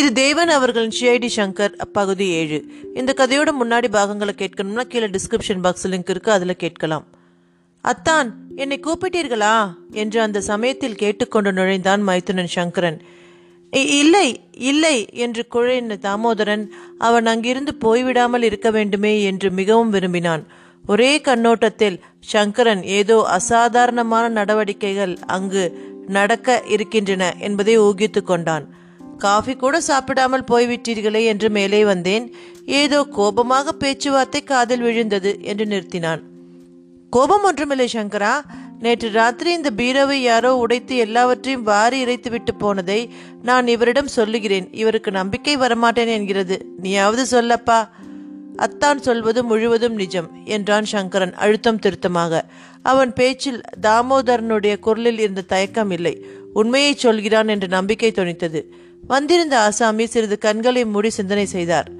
இது தேவன் அவர்களின் ஷிஐடி சங்கர் பகுதி ஏழு. இந்த கதையோட முன்னாடி பாகங்களை கேட்கணும்னா கீழே டிஸ்கிரிப்ஷன் பாக்ஸ் லிங்க் இருக்கு அதில் கேட்கலாம். அத்தான் என்னை கூப்பிட்டீர்களா? என்று அந்த சமயத்தில் கேட்டுக்கொண்டு நுழைந்தான் மைத்துனன் சங்கரன். இல்லை இல்லை என்று குழைந்த தாமோதரன் அவன் அங்கிருந்து போய்விடாமல் இருக்க வேண்டுமே என்று மிகவும் விரும்பினான். ஒரே கண்ணோட்டத்தில் சங்கரன் ஏதோ அசாதாரணமான நடவடிக்கைகள் அங்கு நடக்க இருக்கின்றன என்பதை ஊகித்து கொண்டான். காஃபி கூட சாப்பிடாமல் போய்விட்டீர்களே என்று மேலே வந்தேன். ஏதோ கோபமாக பேச்சுவார்த்தை காதில் விழுந்தது என்று நிறுத்தினான். கோபம் ஒன்றுமில்லை சங்கரா. நேற்று ராத்திரி இந்த பீரோவை யாரோ உடைத்து எல்லாவற்றையும் வாரி இறைத்து விட்டு போனதை நான் இவரிடம் சொல்லுகிறேன். இவருக்கு நம்பிக்கை வரமாட்டேன் என்கிறது. நீயாவது சொல்லப்பா. அத்தான் சொல்வது முழுவதும் நிஜம் என்றான் சங்கரன் அழுத்தம் திருத்தமாக. அவன் பேச்சில் தாமோதரனுடைய குரலில் இருந்த தயக்கம் இல்லை. உண்மையை சொல்கிறான் என்ற நம்பிக்கை துணித்தது வந்திருந்த ஆசாமி சிறிது கண்களை மூடி சிந்தனை செய்தார்.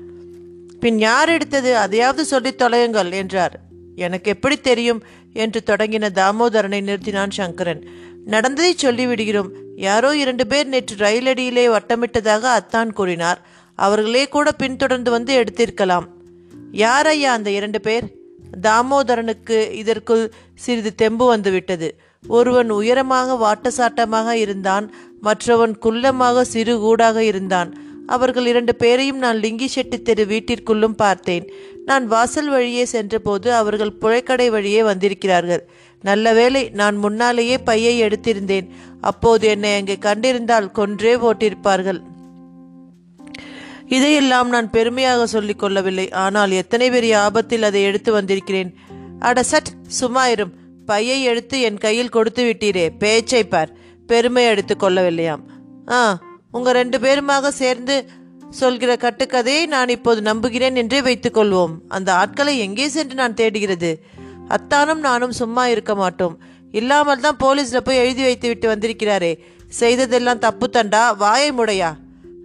பின் யார் எடுத்தது? அதையாவது சொல்லி தொலையுங்கள் என்றார். எனக்கு எப்படி தெரியும்? என்று தொடங்கின தாமோதரனை நிறுத்தினான் சங்கரன். நடந்ததை சொல்லிவிடுகிறோம். யாரோ இரண்டு பேர் நேற்று ரயிலடியிலே வட்டமிட்டதாக அத்தான் கூறினார். அவர்களே கூட பின்தொடர்ந்து வந்து எடுத்திருக்கலாம். யார் ஐயா அந்த இரண்டு பேர்? தாமோதரனுக்கு இதற்குள் சிறிது தெம்பு வந்துவிட்டது. ஒருவன் உயரமாக வாட்டசாட்டமாக இருந்தான். மற்றவன் குள்ளமாக சிறு கூடாக இருந்தான். அவர்கள் இரண்டு பேரையும் நான் லிங்கி செட்டி தெரு வீட்டிற்குள்ளும் பார்த்தேன். நான் வாசல் வழியே சென்றபோது அவர்கள் புழைக்கடை வழியே வந்திருக்கிறார்கள். நல்ல வேளை நான் முன்னாலேயே பையை எடுத்திருந்தேன். அப்போது என்னை அங்கே கண்டிருந்தால் கொன்றே போட்டிருப்பார்கள். இதையெல்லாம் நான் பெருமையாக சொல்லிக் கொள்ளவில்லை. ஆனால் எத்தனை பெரிய ஆபத்தில் அதை எடுத்து வந்திருக்கிறேன். அட சட் சும்மா இரும். பையை எடுத்து என் கையில் கொடுத்து விட்டீரே. பேச்சை பார். பெருமை எடுத்துக்கொள்ளவில்லையாம் ஆ உங்க ரெண்டு பேருமாக சேர்ந்து சொல்கிற கட்டுக்கதையை நான் இப்போது நம்புகிறேன் என்றே வைத்துக் கொள்வோம். அந்த ஆட்களை எங்கே சென்று நான் தேடுகிறது? அத்தானும் நானும் சும்மா இருக்க மாட்டோம். இல்லாமல் தான் போலீஸில் போய் எழுதி வைத்து விட்டு வந்திருக்கிறாரே. செய்ததெல்லாம் தப்பு தண்டா? வாயை முடையா?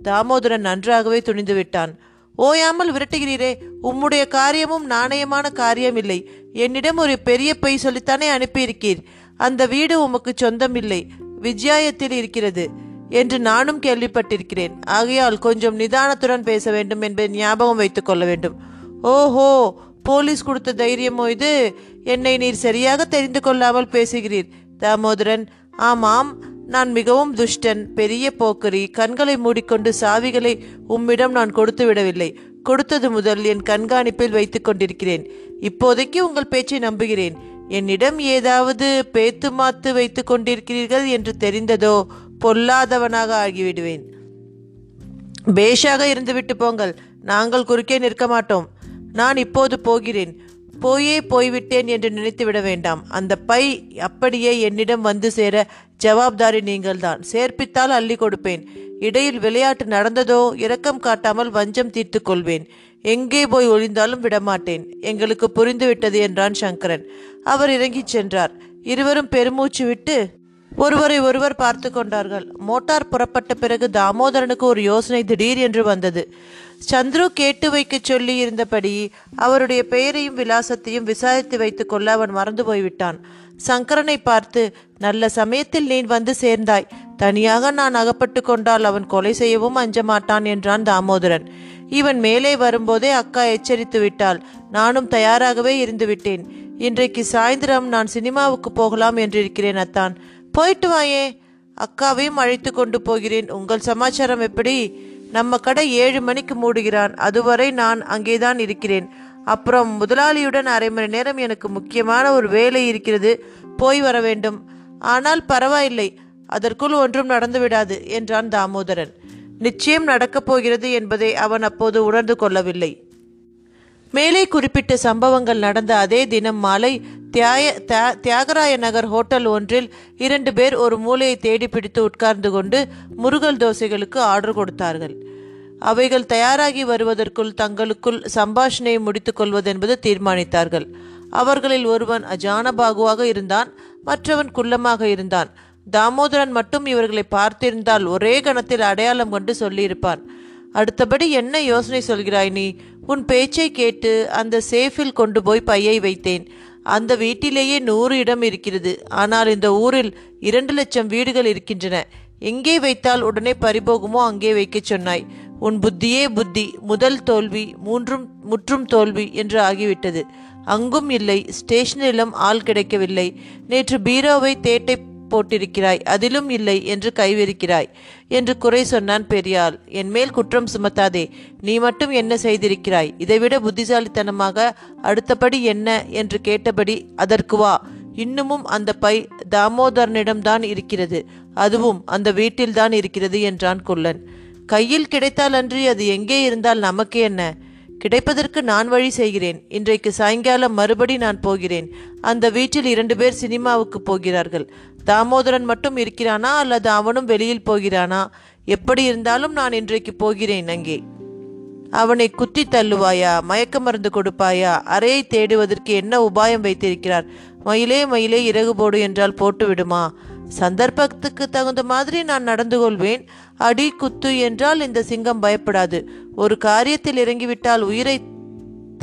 தாமோதரன் நன்றாகவே துணிந்து விட்டான். ஓயாமல் விரட்டுகிறீரே உம்முடைய காரியமும் நாணயமான காரியம் இல்லை என்னிடம் ஒரு பெரிய பொய் சொல்லித்தானே அனுப்பியிருக்கீர். அந்த வீடு உமக்கு சொந்தம் இல்லை விஜயாயத்தில் இருக்கிறது என்று நானும் கேள்விப்பட்டிருக்கிறேன். ஆகையால் கொஞ்சம் நிதானத்துடன் பேச வேண்டும் என்பதை ஞாபகம் வைத்துக் கொள்ள வேண்டும். ஓஹோ போலீஸ் கொடுத்த தைரியமோ இது? என்னை நீர் சரியாக தெரிந்து கொள்ளாமல் பேசுகிறீர். தாமோதரன் ஆமாம் நான் மிகவும் துஷ்டன் பெரிய போக்கரி கண்களை மூடிக்கொண்டு சாவிகளை உம்மிடம் நான் கொடுத்து விடவில்லை. கொடுத்தது முதல் என் கண்காணிப்பில் வைத்துக் கொண்டிருக்கிறேன். இப்போதைக்கு உங்கள் பேச்சை நம்புகிறேன். என்னிடம் ஏதாவது பேத்து மாத்து வைத்துக் கொண்டிருக்கிறீர்கள் என்று தெரிந்ததோ பொல்லாதவனாக ஆகிவிடுவேன். பேஷாக இருந்துவிட்டு போங்கள். நாங்கள் குறுக்கே நிற்க மாட்டோம். நான் இப்போது போகிறேன். போயே போய்விட்டேன் என்று நினைத்து விட வேண்டாம். அந்த பை அப்படியே என்னிடம் வந்து சேர ஜவாப்தாரி நீங்கள்தான். சேர்ப்பித்தால் அள்ளி கொடுப்பேன். இடையில் விளையாட்டு நடந்ததோ இரக்கம் காட்டாமல் வஞ்சம் தீர்த்து கொள்வேன். எங்கே போய் ஒளிந்தாலும் விடமாட்டேன். எங்களுக்கு புரிந்துவிட்டது என்றான் சங்கரன். அவர் இறங்கிச் சென்றார். இருவரும் பெருமூச்சு விட்டு ஒருவரை ஒருவர் பார்த்து கொண்டார்கள். மோட்டார் புறப்பட்ட பிறகு தாமோதரனுக்கு ஒரு யோசனை திடீர் என்று வந்தது. சந்துரு கேட்டு வைக்கச் சொல்லி இருந்தபடி அவருடைய பெயரையும் விலாசத்தையும் விசாரித்து வைத்துக் கொள்ள அவன் மறந்து போய்விட்டான். சங்கரனை பார்த்து நல்ல சமயத்தில் நீ வந்து சேர்ந்தாய். தனியாக நான் அகப்பட்டு கொண்டால் அவன் கொலை செய்யவும் அஞ்ச மாட்டான் என்றான் தாமோதரன். இவன் மேலே வரும்போதே அக்கா எச்சரித்து விட்டாள். நானும் தயாராகவே இருந்து விட்டேன். இன்றைக்கு சாயந்தரம் நான் சினிமாவுக்கு போகலாம் என்றிருக்கிறேன் அத்தான். போயிட்டு வாயே. அக்காவையும் அழைத்து கொண்டு போகிறேன். உங்கள் சமாச்சாரம் எப்படி? நம்ம கடை ஏழு மணிக்கு மூடுகிறான். அதுவரை நான் அங்கேதான் இருக்கிறேன். அப்புறம் முதலாளியுடன் அரை மணி நேரம் எனக்கு முக்கியமான ஒரு வேலை இருக்கிறது. போய் வர வேண்டும். ஆனால் பரவாயில்லை. அதற்குள் ஒன்றும் நடந்துவிடாது என்றான் தாமோதரன். நிச்சயம் நடக்கப் போகிறது என்பதை அவன் அப்போது உணர்ந்து கொள்ளவில்லை. மேலே குறிப்பிட்ட சம்பவங்கள் நடந்த அதே தினம் மாலை தியாய தியா- தியாகராய நகர் ஹோட்டல் ஒன்றில் இரண்டு பேர் ஒரு மூலையை தேடி பிடித்து உட்கார்ந்து கொண்டு முருகல் தோசைகளுக்கு ஆர்டர் கொடுத்தார்கள். அவைகள் தயாராகி வருவதற்குள் தங்களுக்குள் சம்பாஷணையை முடித்துக் கொள்வதென்பது தீர்மானித்தார்கள். அவர்களில் ஒருவன் அஜானபாகுவாக இருந்தான் மற்றவன் குள்ளமாக இருந்தான். தாமோதரன் மட்டும் இவர்களை பார்த்திருந்தால் ஒரே கணத்தில் அடையாளம் கொண்டு சொல்லியிருப்பான். அடுத்தபடி என்ன யோசனை சொல்கிறாய் நீ? உன் பேச்சை கேட்டு அந்த சேஃபில் கொண்டு போய் பையை வைத்தேன். அந்த வீட்டிலேயே நூறு இடம் இருக்கிறது. ஆனால் இந்த ஊரில் இரண்டு லட்சம் வீடுகள் இருக்கின்றன. எங்கே வைத்தால் உடனே பறிபோகுமோ அங்கே வைக்கச் சொன்னாய். உன் புத்தியே புத்தி முதல் தோல்வி மூன்றும் முற்றும் தோல்வி என்று ஆகிவிட்டது. அங்கும் இல்லை ஸ்டேஷனிலும் ஆள் கிடைக்கவில்லை. நேற்று பீரோவை தேட்டை போட்டிருக்கிறாய் அதிலும் இல்லை என்று கைவிரிக்கிறாய் என்று குறை சொன்னான் பெரியாள். என் மேல் குற்றம் சுமத்தாதே நீ மட்டும் என்ன செய்திருக்கிறாய்? இதைவிட புத்திசாலித்தனமாக அடுத்தபடி என்ன என்று கேட்டபடி அதற்கு வா. இன்னமும் அந்த பை தாமோதரனிடம்தான் இருக்கிறது. அதுவும் அந்த வீட்டில்தான் இருக்கிறது என்றான் குள்ளன். கையில் கிடைத்தால் அன்றி அது எங்கே இருந்தால் நமக்கு என்ன? கிடைப்பதற்கு நான் வழி செய்கிறேன். இன்றைக்கு சாயங்காலம் மறுபடி நான் போகிறேன். அந்த வீட்டில் இரண்டு பேர் சினிமாவுக்கு போகிறார்கள். தாமோதரன் மட்டும் இருக்கிறானா அல்லது அவனும் வெளியில் போகிறானா? எப்படி இருந்தாலும் நான் இன்றைக்கு போகிறேன் அங்கே. அவனை குத்தி தள்ளுவாயா? மயக்க மருந்து கொடுப்பாயா? அறையை தேடுவதற்கு என்ன உபாயம் வைத்திருக்கிறார்? மயிலே மயிலே இறகு போடு என்றால் போட்டு விடுமா சந்தர்ப்பத்துக்கு தகுந்த மாதிரி நான் நடந்து கொள்வேன். அடி குத்து என்றால் இந்த சிங்கம் பயப்படாது. ஒரு காரியத்தில் இறங்கிவிட்டால் உயிரை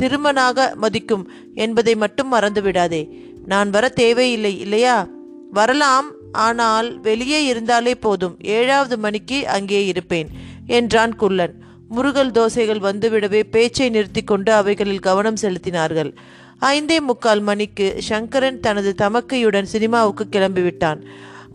திருமனாக மதிக்கும் என்பதை மட்டும் மறந்து விடாதே நான் வர தேவையில்லை இல்லையா? வரலாம் ஆனால் வெளியே இருந்தாலே போதும். ஏழாவது மணிக்கு அங்கே இருப்பேன் என்றான் குள்ளன். முருகல் தோசைகள் வந்துவிடவே பேச்சை நிறுத்தி கொண்டு அவைகளில் கவனம் செலுத்தினார்கள். ஐந்தே முக்கால் மணிக்கு சங்கரன் தனது தமக்கையுடன் சினிமாவுக்கு கிளம்பிவிட்டான்.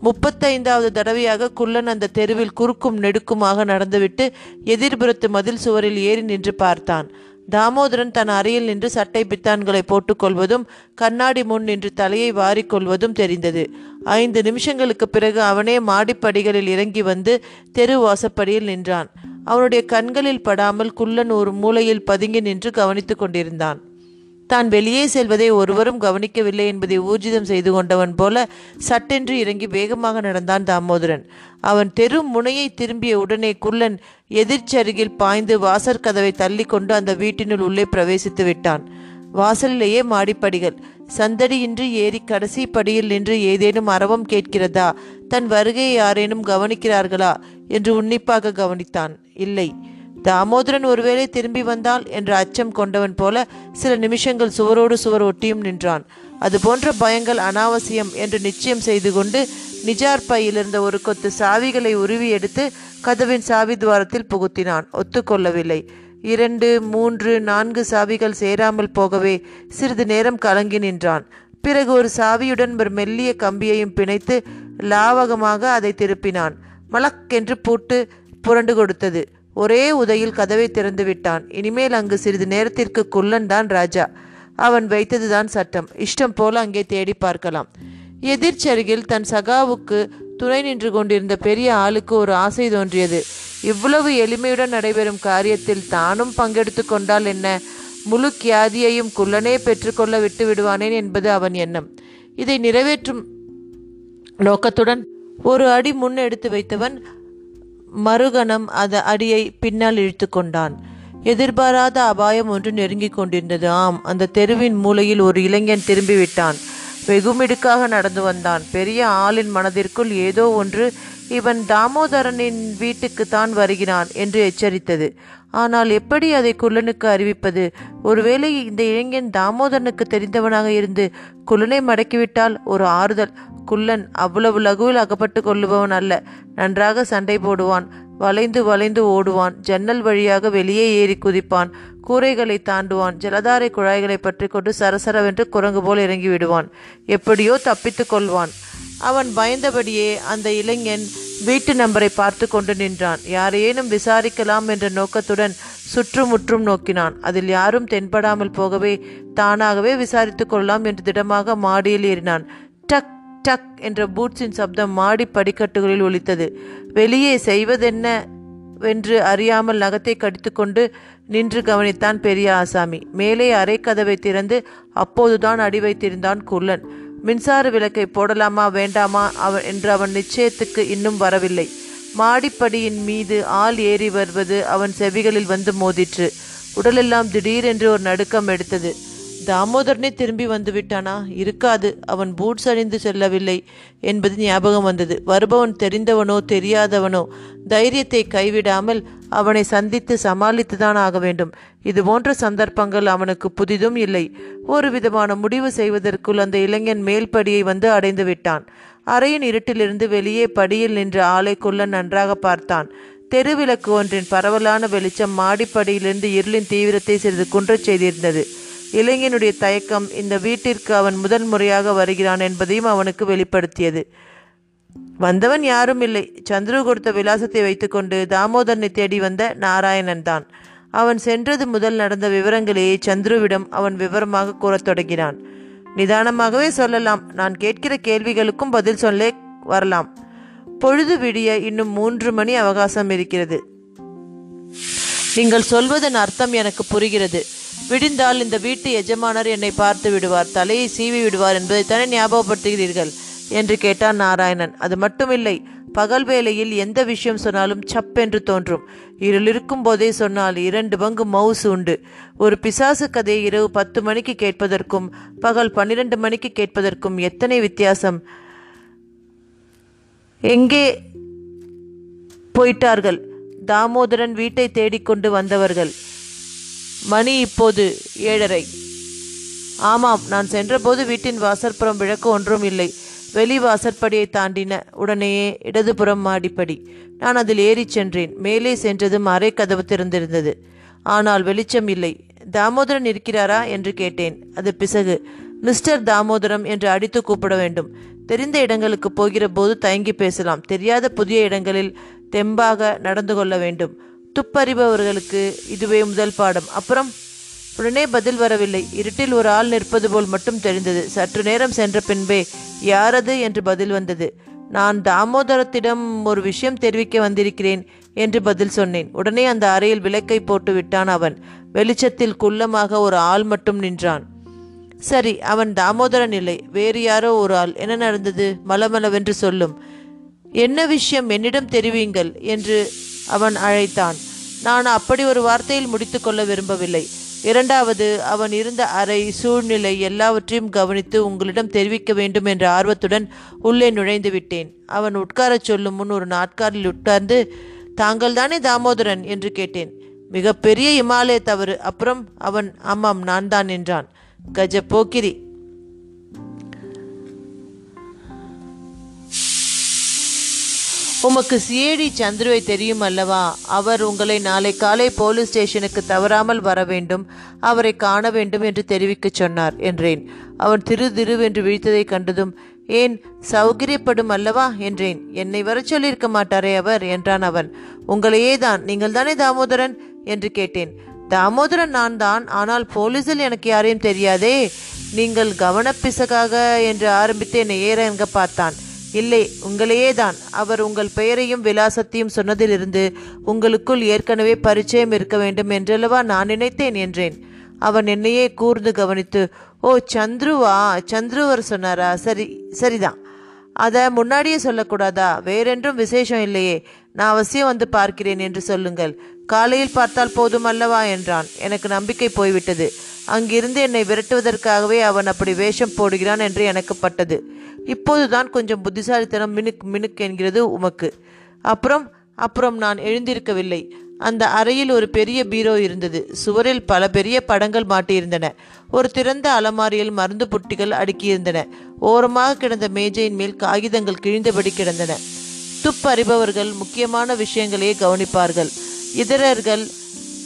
முப்பத்தைந்தாவது தடவையாக குள்ளன் அந்த தெருவில் குறுக்கும் நெடுக்குமாக நடந்துவிட்டு எதிர்புறத்து மதில் சுவரில் ஏறி நின்று பார்த்தான். தாமோதரன் தன் அறையில் நின்று சட்டை பித்தான்களை போட்டுக்கொள்வதும் கண்ணாடி முன் நின்று தலையை வாரிக்கொள்வதும் தெரிந்தது. ஐந்து நிமிஷங்களுக்கு பிறகு அவனே மாடிப்படிகளில் இறங்கி வந்து தெரு வாசப்படியில் நின்றான். அவனுடைய கண்களில் படாமல் குள்ளன் ஒரு மூலையில் பதுங்கி நின்று கவனித்துக் கொண்டிருந்தான். தான் வெளியே செல்வதை ஒருவரும் கவனிக்கவில்லை என்பதை ஊர்ஜிதம் செய்து கொண்டவன் போல சட்டென்று இறங்கி வேகமாக நடந்தான் தாமோதரன். அவன் தெரு முனையை திரும்பிய உடனே குள்ளன் எதிர்ச்சருகில் பாய்ந்து வாசற் கதவை தள்ளி கொண்டு அந்த வீட்டினுள் உள்ளே பிரவேசித்து விட்டான். வாசலிலேயே மாடிப்படிகள். சந்தடியின்றி ஏறி கடைசி படியில் நின்று ஏதேனும் அரவம் கேட்கிறதா? தன் வருகையை யாரேனும் கவனிக்கிறார்களா? என்று உன்னிப்பாக கவனித்தான். இல்லை. தாமோதரன் ஒருவேளை திரும்பி வந்தால் என்ற அச்சம் கொண்டவன் போல சில நிமிஷங்கள் சுவரோடு சுவர் ஒட்டியும் நின்றான். அது போன்ற பயங்கள் அனாவசியம் என்று நிச்சயம் செய்து கொண்டு நிஜார் பையிலிருந்த ஒரு கொத்து சாவிகளை உருவி எடுத்து கதவின் சாவி துவாரத்தில் புகுத்தினான். ஒத்துக்கொள்ளவில்லை. இரண்டு மூன்று நான்கு சாவிகள் சேராமல் போகவே சிறிது நேரம் கலங்கி நின்றான். பிறகு ஒரு சாவியுடன் ஒரு மெல்லிய கம்பியையும் பிணைத்து லாவகமாக அதை திருப்பினான். மலக்கென்று பூட்டு புரண்டு கொடுத்தது. ஒரே உதையில் கதவை திறந்து விட்டான். இனிமேல் அங்கு சிறிது நேரத்திற்கு குள்ளன் தான் ராஜா. அவன் வைத்ததுதான் சட்டம். இஷ்டம் போல அங்கே தேடி பார்க்கலாம். எதிர்ச்சருகில் தன் சகாவுக்கு துணை நின்று கொண்டிருந்த பெரிய ஆளுக்கு ஒரு ஆசை தோன்றியது. இவ்வளவு எளிமையுடன் நடைபெறும் காரியத்தில் தானும் பங்கெடுத்து கொண்டால் என்ன? முழு கியாதியையும் குள்ளனே பெற்றுக்கொள்ள விட்டு விடுவானேன் என்பது அவன் எண்ணம். இதை நிறைவேற்றும் நோக்கத்துடன் ஒரு அடி முன் எடுத்து வைத்தவன் மறுகணம் அந்த அடியை பின்னால் இழுத்து கொண்டான் எதிர்பாராத அபாயம் ஒன்று நெருங்கிக் கொண்டிருந்தது. ஆம் அந்த தெருவின் மூலையில் ஒரு இளைஞன் திரும்பிவிட்டான். வெகுமிடுக்காக நடந்து வந்தான். பெரிய ஆளின் மனதிற்குள் ஏதோ ஒன்று இவன் தாமோதரனின் வீட்டுக்கு தான் வருகிறான் என்று எச்சரித்தது. ஆனால் எப்படி அதை குள்ளனுக்கு அறிவிப்பது? ஒருவேளை இந்த இளைஞன் தாமோதரனுக்கு தெரிந்தவனாக இருந்து குள்ளனை மடக்கிவிட்டால் ஒரு ஆறுதல். குள்ளன் அவ்வளவு லகுவில் அகப்பட்டு கொள்ளுபவன் அல்ல. நன்றாக சண்டை போடுவான். வளைந்து வளைந்து ஓடுவான். ஜன்னல் வழியாக வெளியே ஏறி குதிப்பான். கூரைகளை தாண்டுவான். ஜலதாரை குழாய்களை பற்றி கொண்டு சரசரவென்று குரங்கு போல் இறங்கி விடுவான் எப்படியோ தப்பித்து கொள்வான். அவன் பயந்தபடியே அந்த இளைஞன் வீட்டு நம்பரை பார்த்து கொண்டு நின்றான். யாரையேனும் விசாரிக்கலாம் என்ற நோக்கத்துடன் சுற்றுமுற்றும் நோக்கினான். அதில் யாரும் தென்படாமல் போகவே தானாகவே விசாரித்துக் கொள்ளலாம் என்று திடமாக மாடியில் ஏறினான். டக் டக் என்ற பூட்ஸின் சப்தம் மாடி படிக்கட்டுகளில் ஒலித்தது. வெளியே செய்வதென்ன? வென்று அறியாமல் நகத்தை கடித்துக்கொண்டு நின்று கவனித்தான் பெரிய ஆசாமி. மேலே அரை கதவை திறந்து அப்போதுதான் அடி வைத்திருந்தான் குள்ளன். மின்சார விளக்கை போடலாமா வேண்டாமா அவன் என்று அவன் நிச்சயத்துக்கு இன்னும் வரவில்லை. மாடிப்படியின் மீது ஆள் ஏறி வருவது அவன் செவிகளில் வந்து மோதிற்று. உடலெல்லாம் திடீரென்று ஒரு நடுக்கம் எடுத்தது. தாமோதரனே திரும்பி வந்து விட்டானா இருக்காது அவன் பூட்ஸ் அணிந்து செல்லவில்லை என்பது ஞாபகம் வந்தது. வருபவன் தெரிந்தவனோ தெரியாதவனோ தைரியத்தை கைவிடாமல் அவனை சந்தித்து சமாளித்துதான் ஆக வேண்டும். இது போன்ற சந்தர்ப்பங்கள் அவனுக்கு புதிதும் இல்லை. ஒரு விதமான முடிவு செய்வதற்குள் அந்த இளைஞன் மேல்படியை வந்து அடைந்து விட்டான். அறையின் இருட்டிலிருந்து வெளியே படியில் நின்ற ஆளை கொள்ள நன்றாக பார்த்தான். தெருவிளக்கு ஒன்றின் பரவலான வெளிச்சம் மாடிப்படியிலிருந்து இருளின் தீவிரத்தை சிறிது குன்றச் செய்திருந்தது. இளைஞனுடைய தயக்கம் இந்த வீட்டிற்கு அவன் முதல் முறையாக வருகிறான் என்பதையும் அவனுக்கு வெளிப்படுத்தியது. வந்தவன் யாரும் இல்லை. சந்துரு கொடுத்த விலாசத்தை வைத்துக்கொண்டு தாமோதரனை தேடி வந்த நாராயணன் தான். அவன் சென்றது முதல் நடந்த விவரங்களையே சந்துருவிடம் அவன் விவரமாக கூறத் தொடங்கினான். நிதானமாகவே சொல்லலாம். நான் கேட்கிற கேள்விகளுக்கும் பதில் சொல்ல வரலாம். பொழுது விடிய இன்னும் மூன்று மணி அவகாசம் இருக்கிறது. நீங்கள் சொல்வதன் அர்த்தம் எனக்கு புரிகிறது. விடிந்தால் இந்த வீட்டு எஜமானர் என்னை பார்த்து விடுவார் தலையை சீவி விடுவார் என்பதைத்தானே ஞாபகப்படுத்துகிறீர்கள்? என்று கேட்டான் நாராயணன். அது மட்டுமில்லை பகல் வேளையில் எந்த விஷயம் சொன்னாலும் சப் என்று தோன்றும். இருள் இருக்கும் போதே சொன்னால் இரண்டு பங்கு மவுசு உண்டு. ஒரு பிசாசு கதையை இரவு பத்து மணிக்கு கேட்பதற்கும் பகல் பன்னிரண்டு மணிக்கு கேட்பதற்கும் எத்தனை வித்தியாசம்? எங்கே போயிட்டார்கள்? தாமோதரன் வீட்டை தேடிக்கொண்டு வந்தவர்கள். மணி இப்போது ஏழரை. ஆமாம் நான் சென்றபோது வீட்டின் வாசற்புறம் விளக்கு ஒன்றும் இல்லை. வெளி வாசற்படியை தாண்டின உடனேயே இடதுபுறம் மாடிப்படி. நான் அதில் ஏறிச் சென்றேன். மேலே சென்றதும் அரை கதவு திறந்திருந்தது. ஆனால் வெளிச்சம் இல்லை. தாமோதரன் இருக்கிறாரா? என்று கேட்டேன். அது பிசகு. மிஸ்டர் தாமோதரம் என்று அடித்து கூப்பிட வேண்டும். தெரிந்த இடங்களுக்கு போகிற போது தயங்கி பேசலாம். தெரியாத புதிய இடங்களில் தெம்பாக நடந்து கொள்ள வேண்டும். துப்பறிபவர்களுக்கு இதுவே முதல் பாடம். அப்புறம் உடனே பதில் வரவில்லை. இருட்டில் ஒரு ஆள் நிற்பது போல் மட்டும் தெரிந்தது. சற்று நேரம் சென்ற பின்பே யாரது என்று பதில் வந்தது. நான் தாமோதரத்திடம் ஒரு விஷயம் தெரிவிக்க வந்திருக்கிறேன் என்று பதில் சொன்னேன். உடனே அந்த அறையில் விளக்கை போட்டு விட்டான் அவன். வெளிச்சத்தில் குள்ளமாக ஒரு ஆள் மட்டும் நின்றான். சரி அவன் தாமோதரன் இல்லை. வேறு யாரோ ஒரு ஆள். என்ன நடந்தது? மலமளவென்று சொல்லும். என்ன விஷயம்? என்னிடம் தெரிவிங்கள் என்று அவன் அழைத்தான். நான் அப்படி ஒரு வார்த்தையில் முடித்துக்கொள்ள விரும்பவில்லை. இரண்டாவது அவன் இருந்த அறை சூழ்நிலை எல்லாவற்றையும் கவனித்து உங்களிடம் தெரிவிக்க வேண்டும் என்ற ஆர்வத்துடன் உள்ளே நுழைந்து விட்டேன். அவன் உட்காரச் சொல்லும் முன் ஒரு நாட்காரில் உட்கார்ந்து தாங்கள் தானே தாமோதரன்? என்று கேட்டேன். மிகப்பெரிய இமாலய தவறு. அப்புறம் அவன் ஆமாம் நான் தான் என்றான். கஜ போக்கிரி உமக்கு சிஏடி சந்துருவை தெரியும் அல்லவா அவர் உங்களை நாளை காலை போலீஸ் ஸ்டேஷனுக்கு தவறாமல் வர வேண்டும் அவரை காண வேண்டும் என்று தெரிவிக்கச் சொன்னார் என்றேன். அவன் திரு திருவென்று விழித்ததை கண்டதும் ஏன் சௌகரியப்படும் அல்லவா என்றேன். என்னை வரச் சொல்லியிருக்க மாட்டாரே அவர் என்றான் அவன். உங்களையே தான் நீங்கள் தானே தாமோதரன் என்று கேட்டேன். தாமோதரன் நான் தான் ஆனால் போலீஸில் எனக்கு யாரையும் தெரியாதே. நீங்கள் கவனப்பிசகாக என்று ஆரம்பித்து என்னை ஏற எங்க பார்த்தான். இல்லை உங்களையே தான் அவர் உங்கள் பெயரையும் விலாசத்தையும் சொன்னதிலிருந்து உங்களுக்குள் ஏற்கனவே பரிச்சயம் இருக்க வேண்டும் என்றல்லவா நான் நினைத்தேன் என்றேன். அவன் என்னையே கூர்ந்து கவனித்து ஓ சந்துருவா? சந்துருவர் சொன்னாரா? சரி சரிதான். அதை முன்னாடியே சொல்லக்கூடாதா? வேறென்றும் விசேஷம் இல்லையே. நான் அவசியம் வந்து பார்க்கிறேன் என்று சொல்லுங்கள். காலையில் பார்த்தால் போதும் அல்லவா என்றான். எனக்கு நம்பிக்கை போய்விட்டது. அங்கிருந்து என்னை விரட்டுவதற்காகவே அவன் அப்படி வேஷம் போடுகிறான் என்று எனக்கு பட்டது. இப்போதுதான் கொஞ்சம் புத்திசாலித்தனம் மினுக் மினுக் என்கிறது உமக்கு. அப்புறம் அப்புறம் நான் எழுந்திருக்கவில்லை. அந்த அறையில் ஒரு பெரிய பீரோ இருந்தது. சுவரில் பல பெரிய படங்கள் மாட்டியிருந்தன. ஒரு திறந்த அலமாரியில் மருந்து புட்டிகள் அடுக்கியிருந்தன. ஓரமாக கிடந்த மேஜையின் மேல் காகிதங்கள் கிழிந்தபடி கிடந்தன. துப்பறிபவர்கள் முக்கியமான விஷயங்களையே கவனிப்பார்கள். இதரர்கள்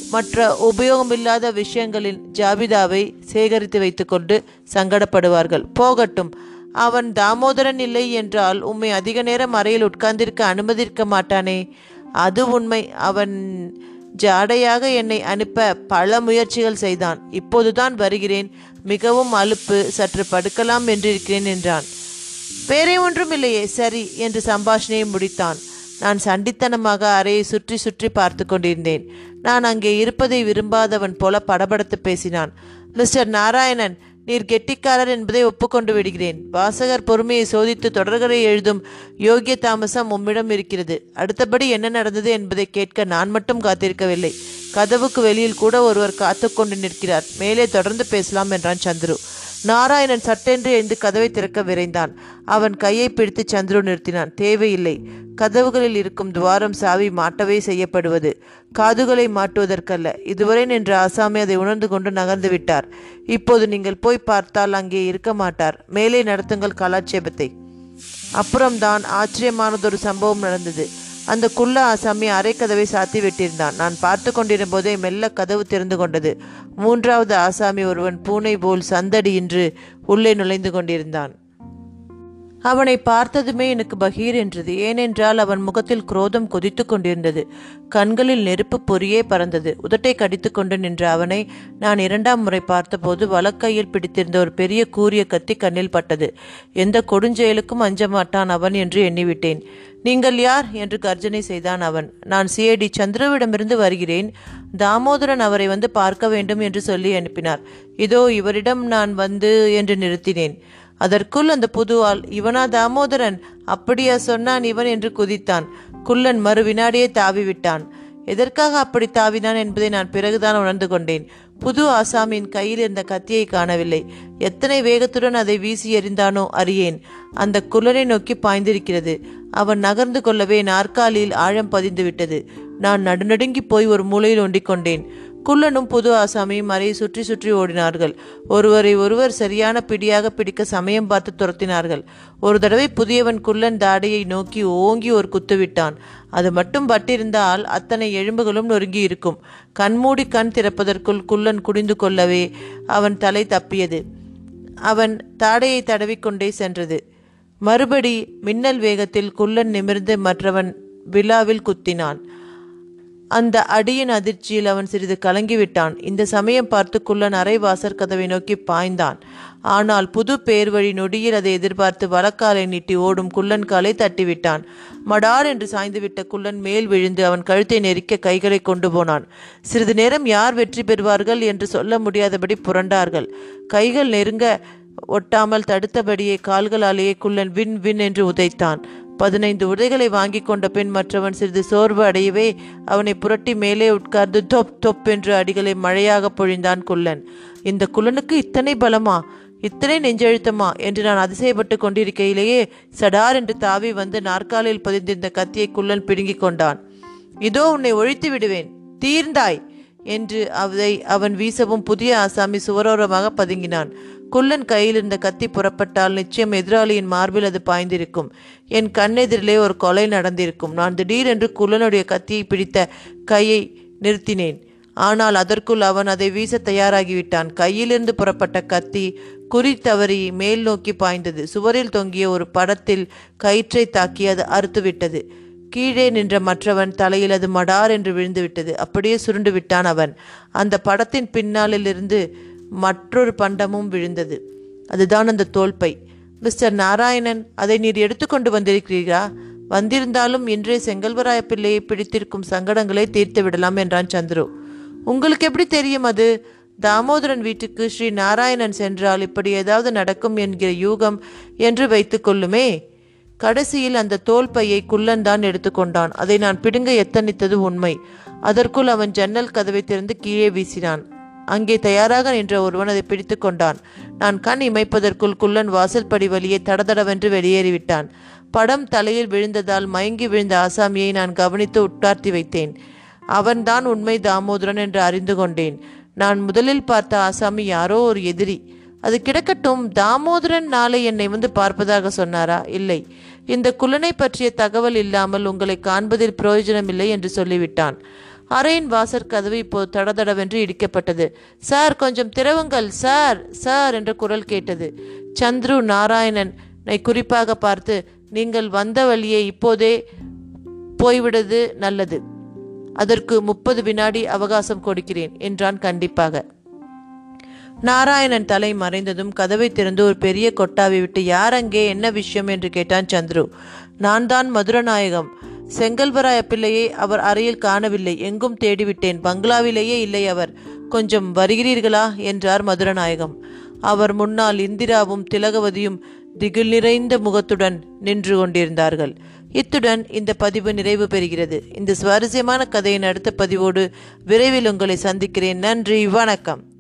மற்ற உபயோகமில்லாத விஷயங்களின் ஜாபிதாவை சேகரித்து வைத்துக்கொண்டு சங்கடப்படுவார்கள். போகட்டும் அவன் தாமோதரன் இல்லை என்றால் உம்மை அதிக நேரம் அறையில் உட்கார்ந்திருக்க அனுமதிக்க மாட்டானே. அது உண்மை. அவன் ஜாடையாக என்னை அனுப்ப பல முயற்சிகள் செய்தான். இப்போதுதான் வருகிறேன். மிகவும் அலுப்பு சற்று படுக்கலாம் என்றிருக்கிறேன் என்றான். வேறே ஒன்றும் இல்லையே. சரி என்று சம்பாஷணையை முடித்தான். நான் சண்டித்தனமாக அறையை சுற்றி சுற்றி பார்த்து கொண்டிருந்தேன். நான் அங்கே இருப்பதை விரும்பாதவன் போல படபடத்து பேசினான். மிஸ்டர் நாராயணன் நீர் கெட்டிக்காரர் என்பதை ஒப்புக்கொண்டு விடுகிறேன். வாசகர் பொறுமையை சோதித்து தொடர்களை எழுதும் யோகிய தாமசம் உம்மிடம் இருக்கிறது. அடுத்தபடி என்ன நடந்தது என்பதை கேட்க நான் மட்டும் காத்திருக்கவில்லை. கதவுக்கு வெளியில் கூட ஒருவர் காத்து கொண்டு நிற்கிறார். மேலே தொடர்ந்து பேசலாம் என்றான் சந்துரு. நாராயணன் சட்டென்று எழுந்து கதவை திறக்க விரைந்தான். அவன் கையை பிடித்து சந்துரு நிறுத்தினான். தேவையில்லை. கதவுகளில் இருக்கும் துவாரம் சாவி மாட்டவே செய்யப்படுவது. காதுகளை மாட்டுவதற்கல்ல. இதுவரை நின்ற ஆசாமி அதை உணர்ந்து கொண்டு நகர்ந்து விட்டார். இப்போது நீங்கள் போய் பார்த்தால் அங்கே இருக்க மாட்டார். மேலே நடத்துங்கள் கலாட்சேபத்தை. அப்புறம்தான் ஆச்சரியமானதொரு சம்பவம் நடந்தது. அந்த குள்ள ஆசாமி அரைக்கதவை சாத்தி விட்டிருந்தான். நான் பார்த்து கொண்டிருந்த போதே மெல்ல கதவு திறந்து கொண்டது. மூன்றாவது ஆசாமி ஒருவன் பூனை போல் சந்தடியின்றி உள்ளே நுழைந்து கொண்டிருந்தான். அவனை பார்த்ததுமே எனக்கு பகீர் என்றது. ஏனென்றால் அவன் முகத்தில் குரோதம் கொதித்து கொண்டிருந்தது. கண்களில் நெருப்பு பொறியே பறந்தது. உதட்டை கடித்து கொண்டு நின்ற அவனை நான் இரண்டாம் முறை பார்த்தபோது வலக்கையில் பிடித்திருந்த ஒரு பெரிய கூரிய கத்தி கண்ணில் பட்டது. எந்த கொடுஞ்செயலுக்கும் அஞ்ச மாட்டான் அவன் என்று எண்ணிவிட்டேன். நீங்கள் யார்? என்று கர்ஜனை செய்தான் அவன். நான் சிஏடி சந்திரவிடமிருந்து வருகிறேன். தாமோதரன் அவரை வந்து பார்க்க வேண்டும் என்று சொல்லி அனுப்பினார். இதோ இவரிடம் நான் வந்து என்று நிறுத்தினேன். அதற்குள் அந்த புது ஆள் இவனா தாமோதரன்? அப்படியா சொன்னான் இவன் என்று குதித்தான். குள்ளன் மறு வினாடியே தாவி விட்டான் எதற்காக அப்படி தாவினான் என்பதை நான் பிறகுதான் உணர்ந்து கொண்டேன். புது ஆசாமியின் கையில் இருந்த கத்தியை காணவில்லை. எத்தனை வேகத்துடன் அதை வீசி எறிந்தானோ அறியேன். அந்த குள்ளனை நோக்கி பாய்ந்திருக்கிறது. அவன் நகர்ந்து கொள்ளவே நாற்காலியில் ஆழம் பதிந்துவிட்டது. நான் நடுநடுங்கி போய் ஒரு மூலையில் ஒண்டிக் கொண்டேன். குள்ளனும் புது ஆசாமியும் அறையை சுற்றி சுற்றி ஓடினார்கள். ஒருவரை ஒருவர் சரியான பிடியாக பிடிக்க சமயம் பார்த்து துரத்தினார்கள். ஒரு தடவை புதியவன் குள்ளன் தாடையை நோக்கி ஓங்கி ஒரு குத்து விட்டான். அது மட்டும் பட்டிருந்தால் அத்தனை எலும்புகளும் நொறுங்கி இருக்கும். கண்மூடி கண் திறப்பதற்குள் குள்ளன் குடிந்து கொள்ளவே அவன் தலை தப்பியது. அவன் தாடையை தடவிக்கொண்டே சென்றது. மறுபடி மின்னல் வேகத்தில் குள்ளன் நிமிர்ந்து மற்றவன் விழாவில் குத்தினான். அந்த அடியின் அதிர்ச்சியில் அவன் சிறிது கலங்கிவிட்டான். இந்த சமயம் பார்த்து குள்ளன் அரைவாசர் கதவை நோக்கி பாய்ந்தான். ஆனால் புது பேர் வழி நொடியில் அதை எதிர்பார்த்து வலக்காலை நீட்டி ஓடும் குள்ளன் காலை தட்டிவிட்டான். மடார் என்று சாய்ந்துவிட்ட குள்ளன் மேல் விழுந்து அவன் கழுத்தை நெரிக்க கைகளை கொண்டு போனான். சிறிது நேரம் யார் வெற்றி பெறுவார்கள் என்று சொல்ல முடியாதபடி புரண்டார்கள். கைகள் நெருங்க ஒட்டாமல் தடுத்தபடியே கால்களாலேயே குள்ளன் வின் வின் என்று உதைத்தான். பதினைந்து உதைகளை வாங்கி கொண்ட பின் மற்றவன் சிறிது சோர்வு அடையவே அவனை புரட்டி மேலே உட்கார்ந்து தொப் தொப் என்று அடிகளை மழையாக பொழிந்தான் குள்ளன். இந்த குள்ளனுக்கு இத்தனை பலமா? இத்தனை நெஞ்செழுத்தமா? என்று நான் அதிசயப்பட்டு கொண்டிருக்கையிலேயே சடார் என்று தாவி வந்து நாற்காலில் பதிந்திருந்த கத்தியை குள்ளன் பிடுங்கிக் கொண்டான். இதோ உன்னை ஒழித்து விடுவேன். தீர்ந்தாய். என்று அதை அவன் வீசவும் புதிய ஆசாமி சுவரோரமாக பதுங்கினான். குள்ளன் கையில் இருந்த கத்தி புறப்பட்டால் நிச்சயம் எதிராளியின் மார்பில் அது பாய்ந்திருக்கும். என் கண்ணெதிரிலே ஒரு கொலை நடந்திருக்கும். நான் திடீரென்று குள்ளனுடைய கத்தியை பிடித்த கையை நிறுத்தினேன். ஆனால் அதற்குள் அவன் அதை வீச தயாராகிவிட்டான். கையிலிருந்து புறப்பட்ட கத்தி குறி தவறி மேல் நோக்கி பாய்ந்தது. சுவரில் தொங்கிய ஒரு படத்தில் கயிற்றை தாக்கி அது அறுத்துவிட்டது. கீழே நின்ற மற்றவன் தலையில் அது மடார் என்று விழுந்துவிட்டது. அப்படியே சுருண்டு விட்டான் அவன். அந்த படத்தின் பின்னாலிலிருந்து மற்றொரு பண்டமும் விழுந்தது. அதுதான் அந்த தோல்பை. மிஸ்டர் நாராயணன் அதை நீர் எடுத்துக்கொண்டு வந்திருக்கிறீரா வந்திருந்தாலும் இன்றே செங்கல்வராய பிள்ளையை பிடித்திருக்கும் சங்கடங்களை தீர்த்து விடலாம் என்றான் சந்துரு. உங்களுக்கு எப்படி தெரியும் அது? தாமோதரன் வீட்டுக்கு ஸ்ரீ நாராயணன் சென்றால் இப்படி ஏதாவது நடக்கும் என்கிற யூகம் என்று வைத்துக்கொள்ளுமே கடைசியில் அந்த தோல் பையை குள்ளன் தான் எடுத்துக்கொண்டான். அதை நான் பிடுங்க எத்தனித்தது உண்மை. அதற்குள் அவன் ஜன்னல் கதவை திறந்து கீழே வீசினான். அங்கே தயாராக நின்ற ஒருவன் அதை பிடித்து கொண்டான். நான் கண் இமைப்பதற்குள் குள்ளன் வாசல்படி வழியே தடதடவென்று வெளியேறிவிட்டான். படம் தலையில் விழுந்ததால் மயங்கி விழுந்த ஆசாமியை நான் கவனித்து உட்கார்த்தி வைத்தேன். அவன்தான் உண்மை தாமோதரன் என்று அறிந்து கொண்டேன். நான் முதலில் பார்த்த ஆசாமி யாரோ ஒரு எதிரி. அது கிடக்கட்டும் தாமோதரன் நாளை என்னை வந்து பார்ப்பதாக சொன்னாரா? இல்லை. இந்த குலனை பற்றிய தகவல் இல்லாமல் உங்களை காண்பதில் பிரயோஜனமில்லை என்று சொல்லிவிட்டான். அறையின் வாசற் கதவு இப்போது தடதடவென்று இடிக்கப்பட்டது. சார் கொஞ்சம் திறவுங்கள் சார் சார் என்ற குரல் கேட்டது. சந்துரு நாராயணனை குறிப்பாக பார்த்து நீங்கள் வந்த வழியே இப்போதே போய்விடுவது நல்லது. அதற்கு முப்பது வினாடி அவகாசம் கொடுக்கிறேன் என்றான் கண்டிப்பாக. நாராயணன் தலை மறைந்ததும் கதவை திறந்து ஒரு பெரிய கொட்டாவை விட்டு யார் அங்கே? என்ன விஷயம்? என்று கேட்டான் சந்துரு. நான் தான் மதுரநாயகம். செங்கல்வராய பிள்ளையை அவர் அறையில் காணவில்லை. எங்கும் தேடிவிட்டேன். பங்களாவிலேயே இல்லை அவர். கொஞ்சம் வருகிறீர்களா? என்றார் மதுரநாயகம். அவர் முன்னால் இந்திராவும் திலகவதியும் திகில் நிறைந்த முகத்துடன் நின்று கொண்டிருந்தார்கள். இத்துடன் இந்த பதிவு நிறைவு பெறுகிறது. இந்த சுவாரஸ்யமான கதையின் அடுத்த பதிவோடு விரைவில் உங்களை சந்திக்கிறேன். நன்றி. வணக்கம்.